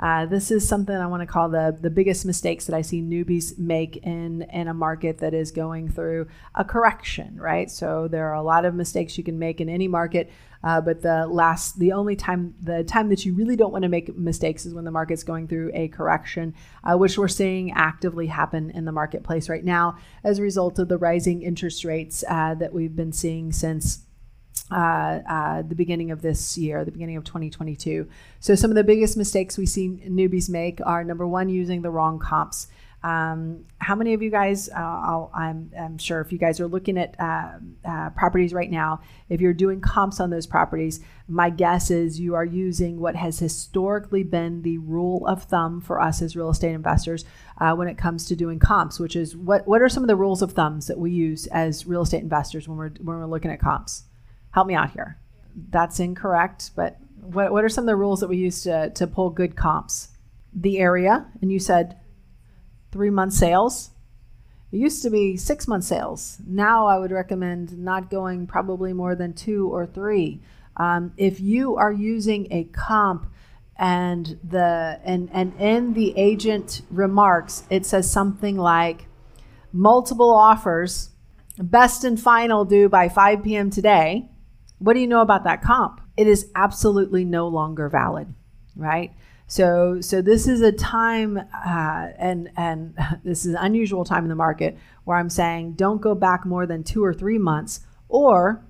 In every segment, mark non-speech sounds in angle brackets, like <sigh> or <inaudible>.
Uh, this is something I want to call the the biggest mistakes that I see newbies make in in a market that is going through a correction, right? So there are a lot of mistakes you can make in any market, uh, but the last the only time the time that you really don't want to make mistakes is when the market's going through a correction, uh, which we're seeing actively happen in the marketplace right now as a result of the rising interest rates uh, that we've been seeing since uh, uh, the beginning of this year, the beginning of 2022. So, some of the biggest mistakes we see newbies make are number one, using the wrong comps. Um, how many of you guys, uh, i am sure if you guys are looking at uh, uh, properties right now, if you're doing comps on those properties, my guess is you are using what has historically been the rule of thumb for us as real estate investors uh, when it comes to doing comps, which is what, what are some of the rules of thumbs that we use as real estate investors when we're, when we're looking at comps? Help me out here. That's incorrect, but what, what are some of the rules that we use to, to pull good comps? The area, and you said three month sales. It used to be six month sales. Now I would recommend not going probably more than two or three. Um, if you are using a comp and the and and in the agent remarks it says something like multiple offers, best and final due by 5 p.m. today what do you know about that comp? It is absolutely no longer valid, right? So, so this is a time, uh, and and <laughs> this is an unusual time in the market where I'm saying don't go back more than two or three months, or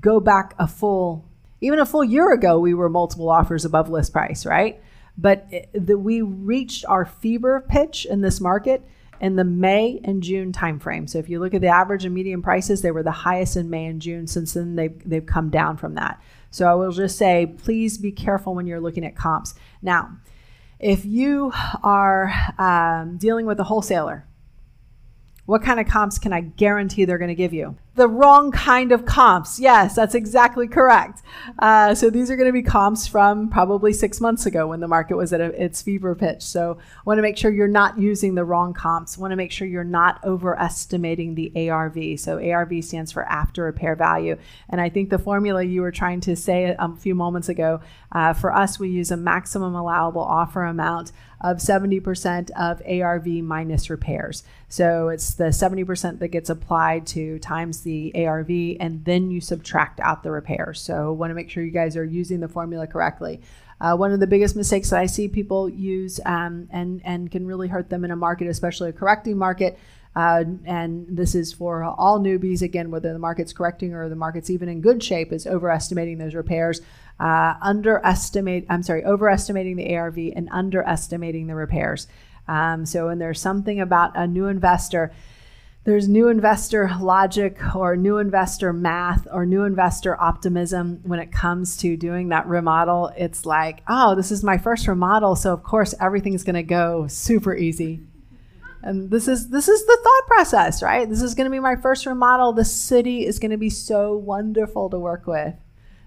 go back a full, even a full year ago. We were multiple offers above list price, right? But the, we reached our fever pitch in this market in the May and June timeframe. So if you look at the average and median prices, they were the highest in May and June. Since then, they've, they've come down from that. So I will just say, please be careful when you're looking at comps. Now, if you are um, dealing with a wholesaler, what kind of comps can I guarantee they're going to give you? The wrong kind of comps. Yes, that's exactly correct. Uh, so these are going to be comps from probably six months ago when the market was at a, its fever pitch. So I want to make sure you're not using the wrong comps. Want to make sure you're not overestimating the ARV. So ARV stands for after repair value. And I think the formula you were trying to say a few moments ago, uh, for us, we use a maximum allowable offer amount of 70% of ARV minus repairs. So it's the 70% that gets applied to times the ARV, and then you subtract out the repairs. So want to make sure you guys are using the formula correctly. Uh, one of the biggest mistakes that I see people use um, and and can really hurt them in a market, especially a correcting market. Uh, and this is for all newbies again, whether the market's correcting or the market's even in good shape, is overestimating those repairs uh, underestimate, I'm sorry, overestimating the ARV and underestimating the repairs. Um, so, when there's something about a new investor, there's new investor logic or new investor math or new investor optimism when it comes to doing that remodel. It's like, oh, this is my first remodel, so of course everything's going to go super easy. And this is this is the thought process, right? This is going to be my first remodel. The city is going to be so wonderful to work with.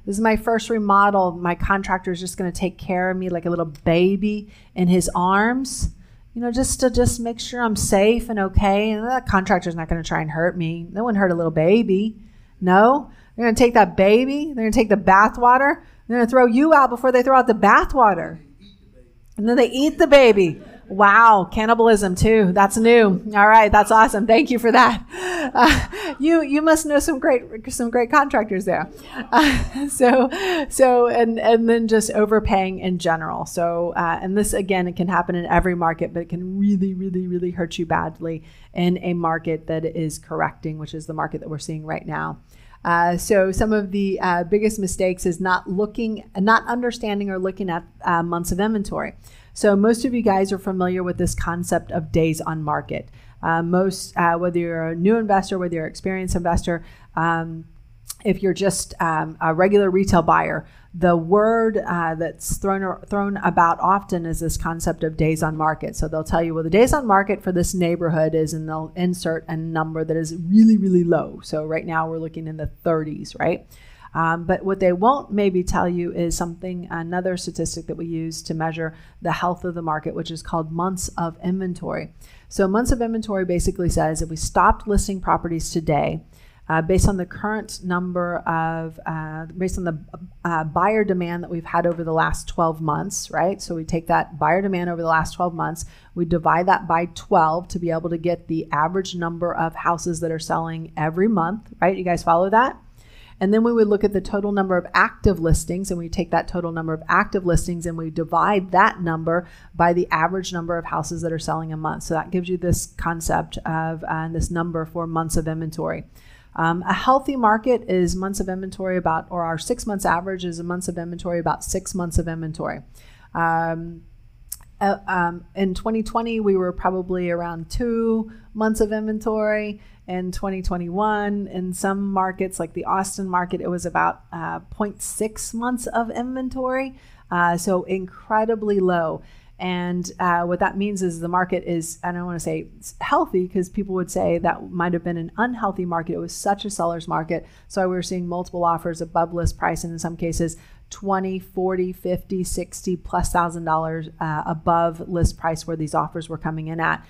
This is my first remodel. My contractor is just going to take care of me like a little baby in his arms, you know, just to just make sure I'm safe and okay. And that contractor's not going to try and hurt me. They wouldn't hurt a little baby. No, they're going to take that baby. They're going to take the bathwater. They're going to throw you out before they throw out the bathwater. And then they eat the baby. Wow, cannibalism too. That's new. All right, that's awesome. Thank you for that. Uh, you you must know some great some great contractors there. Uh, <laughs> so so and and then just overpaying in general. So uh, and this again, it can happen in every market, but it can really really really hurt you badly in a market that is correcting, which is the market that we're seeing right now. Uh, so some of the uh, biggest mistakes is not looking, not understanding or looking at uh, months of inventory. So most of you guys are familiar with this concept of days on market. Uh, most, uh, whether you're a new investor, whether you're an experienced investor, um, if you're just um, a regular retail buyer, the word uh, that's thrown thrown about often is this concept of days on market. So they'll tell you, well, the days on market for this neighborhood is, and they'll insert a number that is really, really low. So right now we're looking in the 30s, right? Um, but what they won't maybe tell you is something, another statistic that we use to measure the health of the market, which is called months of inventory. So, months of inventory basically says if we stopped listing properties today, uh, based on the current number of, uh, based on the uh, buyer demand that we've had over the last 12 months, right? So we take that buyer demand over the last 12 months, we divide that by 12 to be able to get the average number of houses that are selling every month, right? You guys follow that? And then we would look at the total number of active listings, and we take that total number of active listings and we divide that number by the average number of houses that are selling a month. So that gives you this concept of uh, this number for months of inventory. Um, a healthy market is months of inventory about, or our six months average is a months of inventory about six months of inventory. Um, uh, um, in 2020, we were probably around two months of inventory. In 2021, in some markets like the Austin market, it was about uh, 0.6 months of inventory. Uh, so incredibly low. And uh, what that means is the market is, I don't want to say healthy because people would say that might have been an unhealthy market. It was such a seller's market. So we were seeing multiple offers above list price and in some cases 20, 40, 50, 60 plus thousand dollars uh, above list price where these offers were coming in at.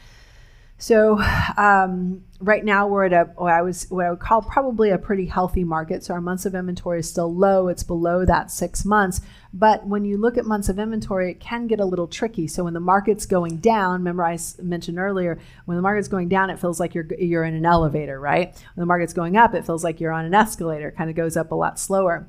So um, right now we're at a what I was what I would call probably a pretty healthy market. So our months of inventory is still low. It's below that six months. But when you look at months of inventory, it can get a little tricky. So when the market's going down, remember I mentioned earlier, when the market's going down, it feels like you're you're in an elevator, right? When the market's going up, it feels like you're on an escalator. It kind of goes up a lot slower.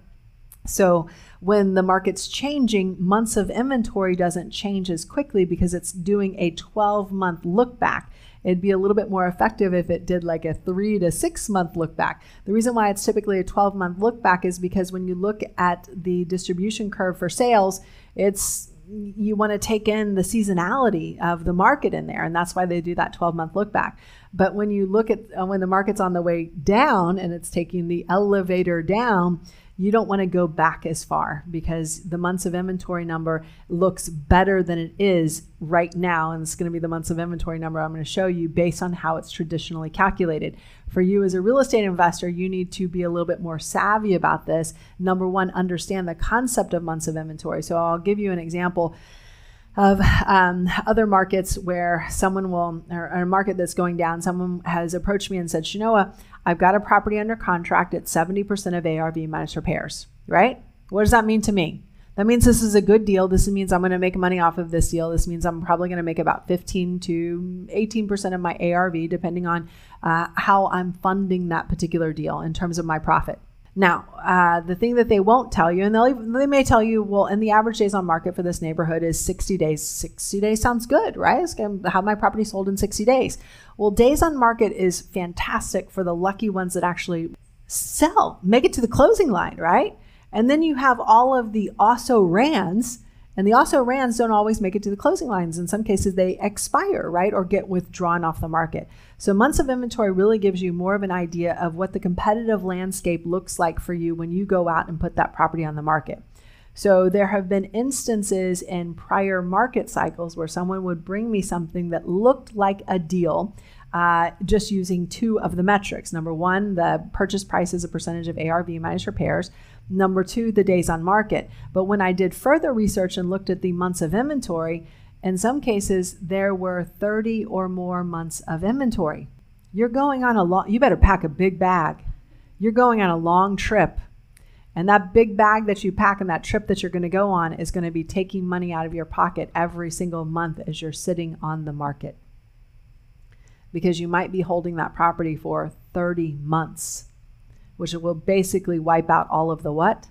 So when the market's changing, months of inventory doesn't change as quickly because it's doing a 12 month look back. It'd be a little bit more effective if it did like a three to six month look back. The reason why it's typically a 12 month look back is because when you look at the distribution curve for sales, it's you want to take in the seasonality of the market in there and that's why they do that 12 month look back but when you look at uh, when the market's on the way down and it's taking the elevator down you don't want to go back as far because the months of inventory number looks better than it is right now. And it's going to be the months of inventory number I'm going to show you based on how it's traditionally calculated. For you as a real estate investor, you need to be a little bit more savvy about this. Number one, understand the concept of months of inventory. So I'll give you an example of um, other markets where someone will, or a market that's going down, someone has approached me and said, Shanoa, I've got a property under contract at 70% of ARV minus repairs, right? What does that mean to me? That means this is a good deal. This means I'm going to make money off of this deal. This means I'm probably going to make about 15 to 18% of my ARV, depending on uh, how I'm funding that particular deal in terms of my profit. Now, uh, the thing that they won't tell you, and they may tell you, well, and the average days on market for this neighborhood is 60 days. 60 days sounds good, right? It's going to have my property sold in 60 days. Well, days on market is fantastic for the lucky ones that actually sell, make it to the closing line, right? And then you have all of the also rans and the also rans don't always make it to the closing lines. In some cases, they expire, right, or get withdrawn off the market. So, months of inventory really gives you more of an idea of what the competitive landscape looks like for you when you go out and put that property on the market. So, there have been instances in prior market cycles where someone would bring me something that looked like a deal. Uh, just using two of the metrics. Number one, the purchase price is a percentage of ARV minus repairs. Number two, the days on market. But when I did further research and looked at the months of inventory, in some cases, there were 30 or more months of inventory. You're going on a long, you better pack a big bag. You're going on a long trip. And that big bag that you pack and that trip that you're going to go on is going to be taking money out of your pocket every single month as you're sitting on the market. Because you might be holding that property for 30 months which will basically wipe out all of the what?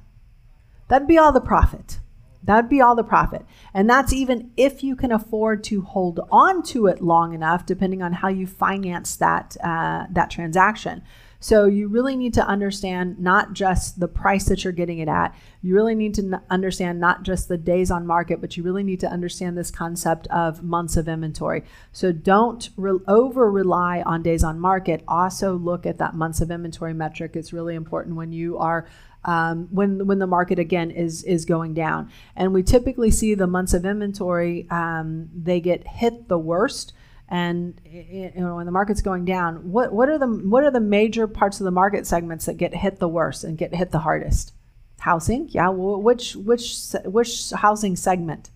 That'd be all the profit. That'd be all the profit. And that's even if you can afford to hold on to it long enough, depending on how you finance that, uh, that transaction. So you really need to understand not just the price that you're getting it at. You really need to understand not just the days on market, but you really need to understand this concept of months of inventory. So don't re- over rely on days on market. Also look at that months of inventory metric. It's really important when you are um, when when the market again is is going down. And we typically see the months of inventory um, they get hit the worst. And eh, eh, you know when the market's going down, what what are the what are the major parts of the market segments that get hit the worst and get hit the hardest? Housing, yeah. which which which housing segment?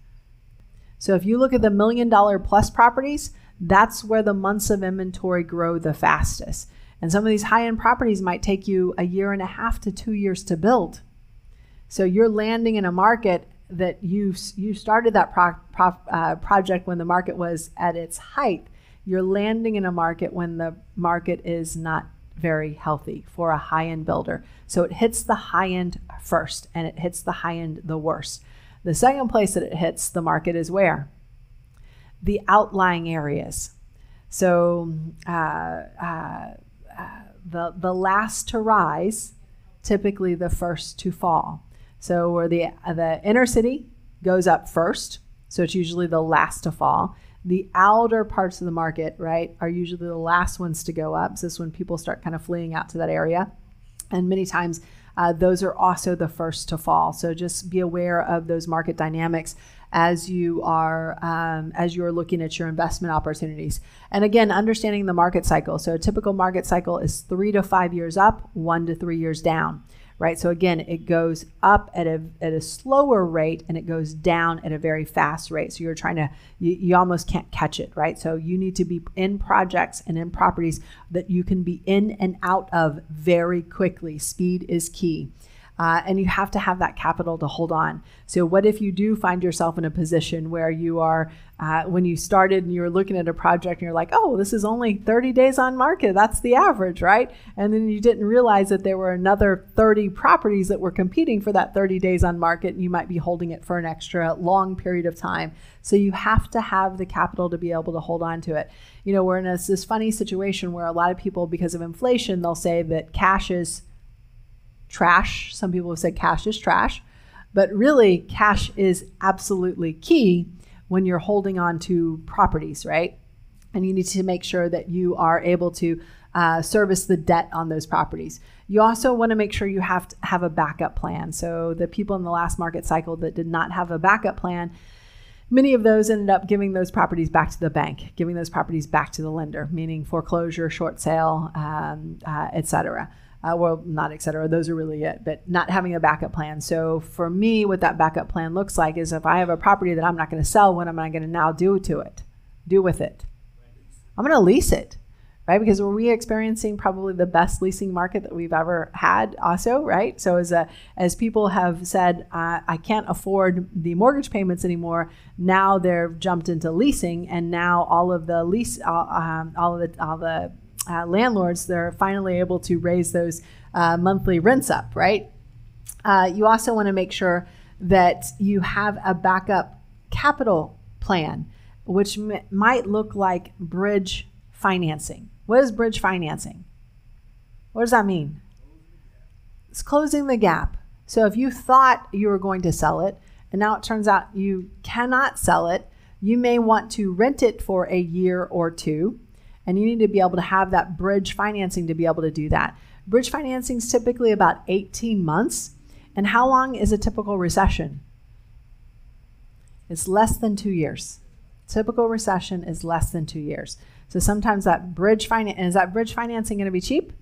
So if you look at the million dollar plus properties, that's where the months of inventory grow the fastest. And some of these high end properties might take you a year and a half to two years to build. So you're landing in a market that you you started that pro, pro, uh, project when the market was at its height. You're landing in a market when the market is not very healthy for a high end builder. So it hits the high end first and it hits the high end the worst. The second place that it hits the market is where? The outlying areas. So, uh, uh, the, the last to rise, typically the first to fall. So where the, the inner city goes up first, so it's usually the last to fall. The outer parts of the market, right, are usually the last ones to go up. So this is when people start kind of fleeing out to that area. And many times uh, those are also the first to fall. So just be aware of those market dynamics as you are um, as you're looking at your investment opportunities. And again, understanding the market cycle. So a typical market cycle is three to five years up, one to three years down. Right. So again, it goes up at a at a slower rate and it goes down at a very fast rate. So you're trying to you, you almost can't catch it, right? So you need to be in projects and in properties that you can be in and out of very quickly. Speed is key. Uh, and you have to have that capital to hold on. So, what if you do find yourself in a position where you are, uh, when you started and you were looking at a project and you're like, oh, this is only 30 days on market. That's the average, right? And then you didn't realize that there were another 30 properties that were competing for that 30 days on market, and you might be holding it for an extra long period of time. So, you have to have the capital to be able to hold on to it. You know, we're in this, this funny situation where a lot of people, because of inflation, they'll say that cash is trash. Some people have said cash is trash, but really, cash is absolutely key when you're holding on to properties, right? And you need to make sure that you are able to uh, service the debt on those properties. You also want to make sure you have to have a backup plan. So the people in the last market cycle that did not have a backup plan, many of those ended up giving those properties back to the bank, giving those properties back to the lender, meaning foreclosure, short sale, um, uh, et cetera uh, well, not et cetera. Those are really it, but not having a backup plan. So for me, what that backup plan looks like is if I have a property that I'm not going to sell, what am I going to now do to it? Do with it? I'm going to lease it, right? Because we're we experiencing probably the best leasing market that we've ever had, also, right? So as a, as people have said, uh, I can't afford the mortgage payments anymore. Now they're jumped into leasing, and now all of the lease, uh, um, all of the all the uh, landlords, they're finally able to raise those uh, monthly rents up, right? Uh, you also want to make sure that you have a backup capital plan, which m- might look like bridge financing. What is bridge financing? What does that mean? It's closing the gap. So if you thought you were going to sell it, and now it turns out you cannot sell it, you may want to rent it for a year or two and you need to be able to have that bridge financing to be able to do that. Bridge financing is typically about 18 months. And how long is a typical recession? It's less than two years. Typical recession is less than two years. So sometimes that bridge finance is that bridge financing going to be cheap?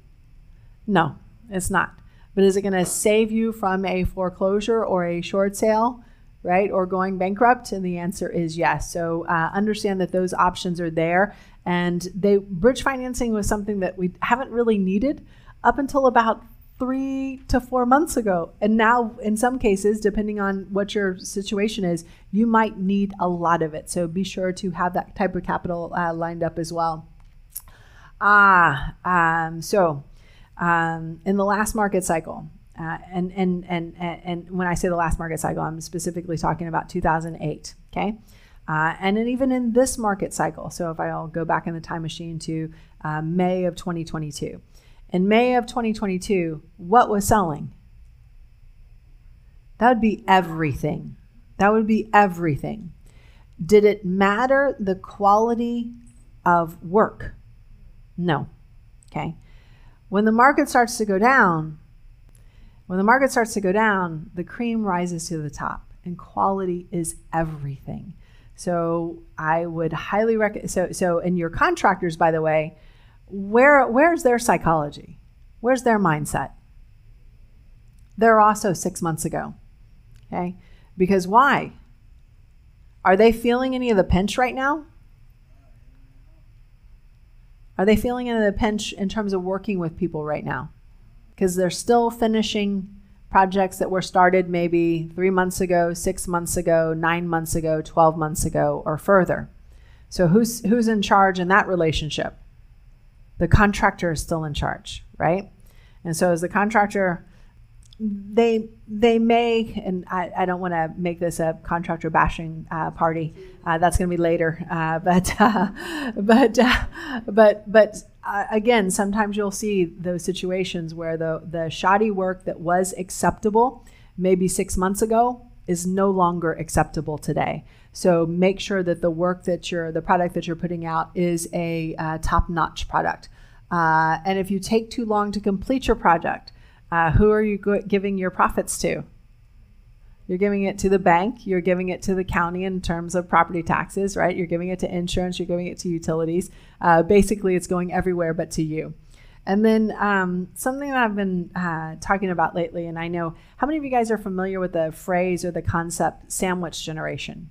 No, it's not. But is it going to save you from a foreclosure or a short sale? Right? Or going bankrupt? And the answer is yes. So uh, understand that those options are there. And they bridge financing was something that we haven't really needed up until about three to four months ago. And now, in some cases, depending on what your situation is, you might need a lot of it. So be sure to have that type of capital uh, lined up as well. Ah, um, so um, in the last market cycle, uh, and, and, and, and when I say the last market cycle, I'm specifically talking about 2008. Okay. Uh, and then even in this market cycle, so if I'll go back in the time machine to uh, May of 2022, in May of 2022, what was selling? That would be everything. That would be everything. Did it matter the quality of work? No. Okay. When the market starts to go down, when the market starts to go down, the cream rises to the top, and quality is everything. So I would highly recommend. So, so, and your contractors, by the way, where where's their psychology? Where's their mindset? They're also six months ago. Okay, because why? Are they feeling any of the pinch right now? Are they feeling any of the pinch in terms of working with people right now? Because they're still finishing projects that were started maybe three months ago, six months ago, nine months ago, 12 months ago, or further. So who's who's in charge in that relationship? The contractor is still in charge, right? And so as the contractor they they may, and I, I don't want to make this a contractor bashing uh, party. Uh, that's going to be later. Uh, <laughs> but uh, but uh, but but uh, again, sometimes you'll see those situations where the the shoddy work that was acceptable maybe six months ago is no longer acceptable today. So make sure that the work that you're the product that you're putting out is a top notch product. and if you take too long to complete your project uh, who are you go- giving your profits to? You're giving it to the bank, you're giving it to the county in terms of property taxes, right? You're giving it to insurance, you're giving it to utilities. Uh, basically, it's going everywhere but to you. And then um, something that I've been uh, talking about lately, and I know how many of you guys are familiar with the phrase or the concept sandwich generation?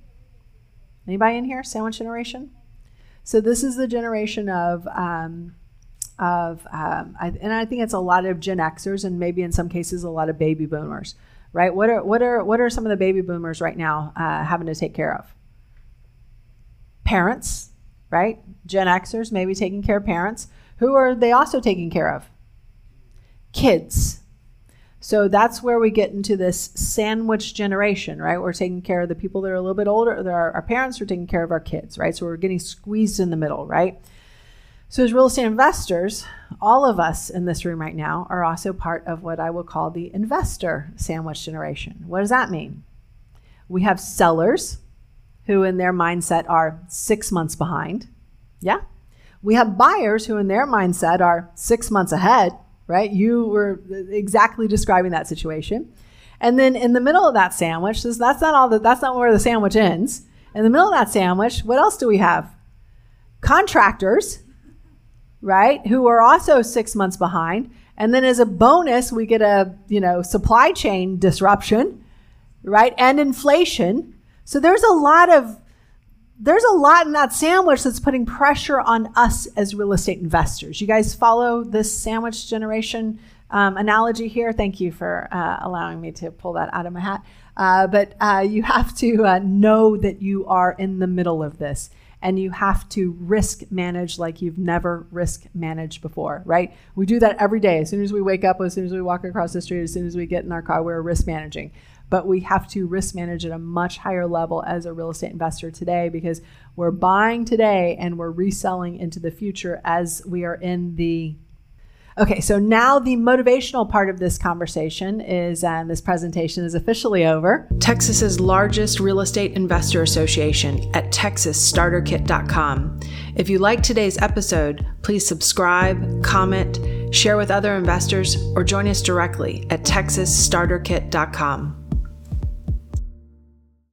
Anybody in here? Sandwich generation? So, this is the generation of um, of, um, I, and I think it's a lot of Gen Xers and maybe in some cases a lot of baby boomers, right? What are what are what are some of the baby boomers right now uh, having to take care of? Parents, right? Gen Xers maybe taking care of parents. Who are they also taking care of? Kids. So that's where we get into this sandwich generation, right? We're taking care of the people that are a little bit older. Our, our parents are taking care of our kids, right? So we're getting squeezed in the middle, right? So, as real estate investors, all of us in this room right now are also part of what I will call the investor sandwich generation. What does that mean? We have sellers who, in their mindset, are six months behind. Yeah. We have buyers who, in their mindset, are six months ahead, right? You were exactly describing that situation. And then in the middle of that sandwich, that's not all that's not where the sandwich ends. In the middle of that sandwich, what else do we have? Contractors right? Who are also six months behind. And then as a bonus, we get a, you know, supply chain disruption, right? And inflation. So there's a lot of there's a lot in that sandwich that's putting pressure on us as real estate investors. You guys follow this sandwich generation um, analogy here? Thank you for uh, allowing me to pull that out of my hat. Uh, but uh, you have to uh, know that you are in the middle of this and you have to risk manage like you've never risk managed before, right? We do that every day. As soon as we wake up, as soon as we walk across the street, as soon as we get in our car, we're risk managing. But we have to risk manage at a much higher level as a real estate investor today because we're buying today and we're reselling into the future as we are in the Okay, so now the motivational part of this conversation is, and this presentation is officially over. Texas's largest real estate investor association at texasstarterkit.com. If you like today's episode, please subscribe, comment, share with other investors, or join us directly at texasstarterkit.com.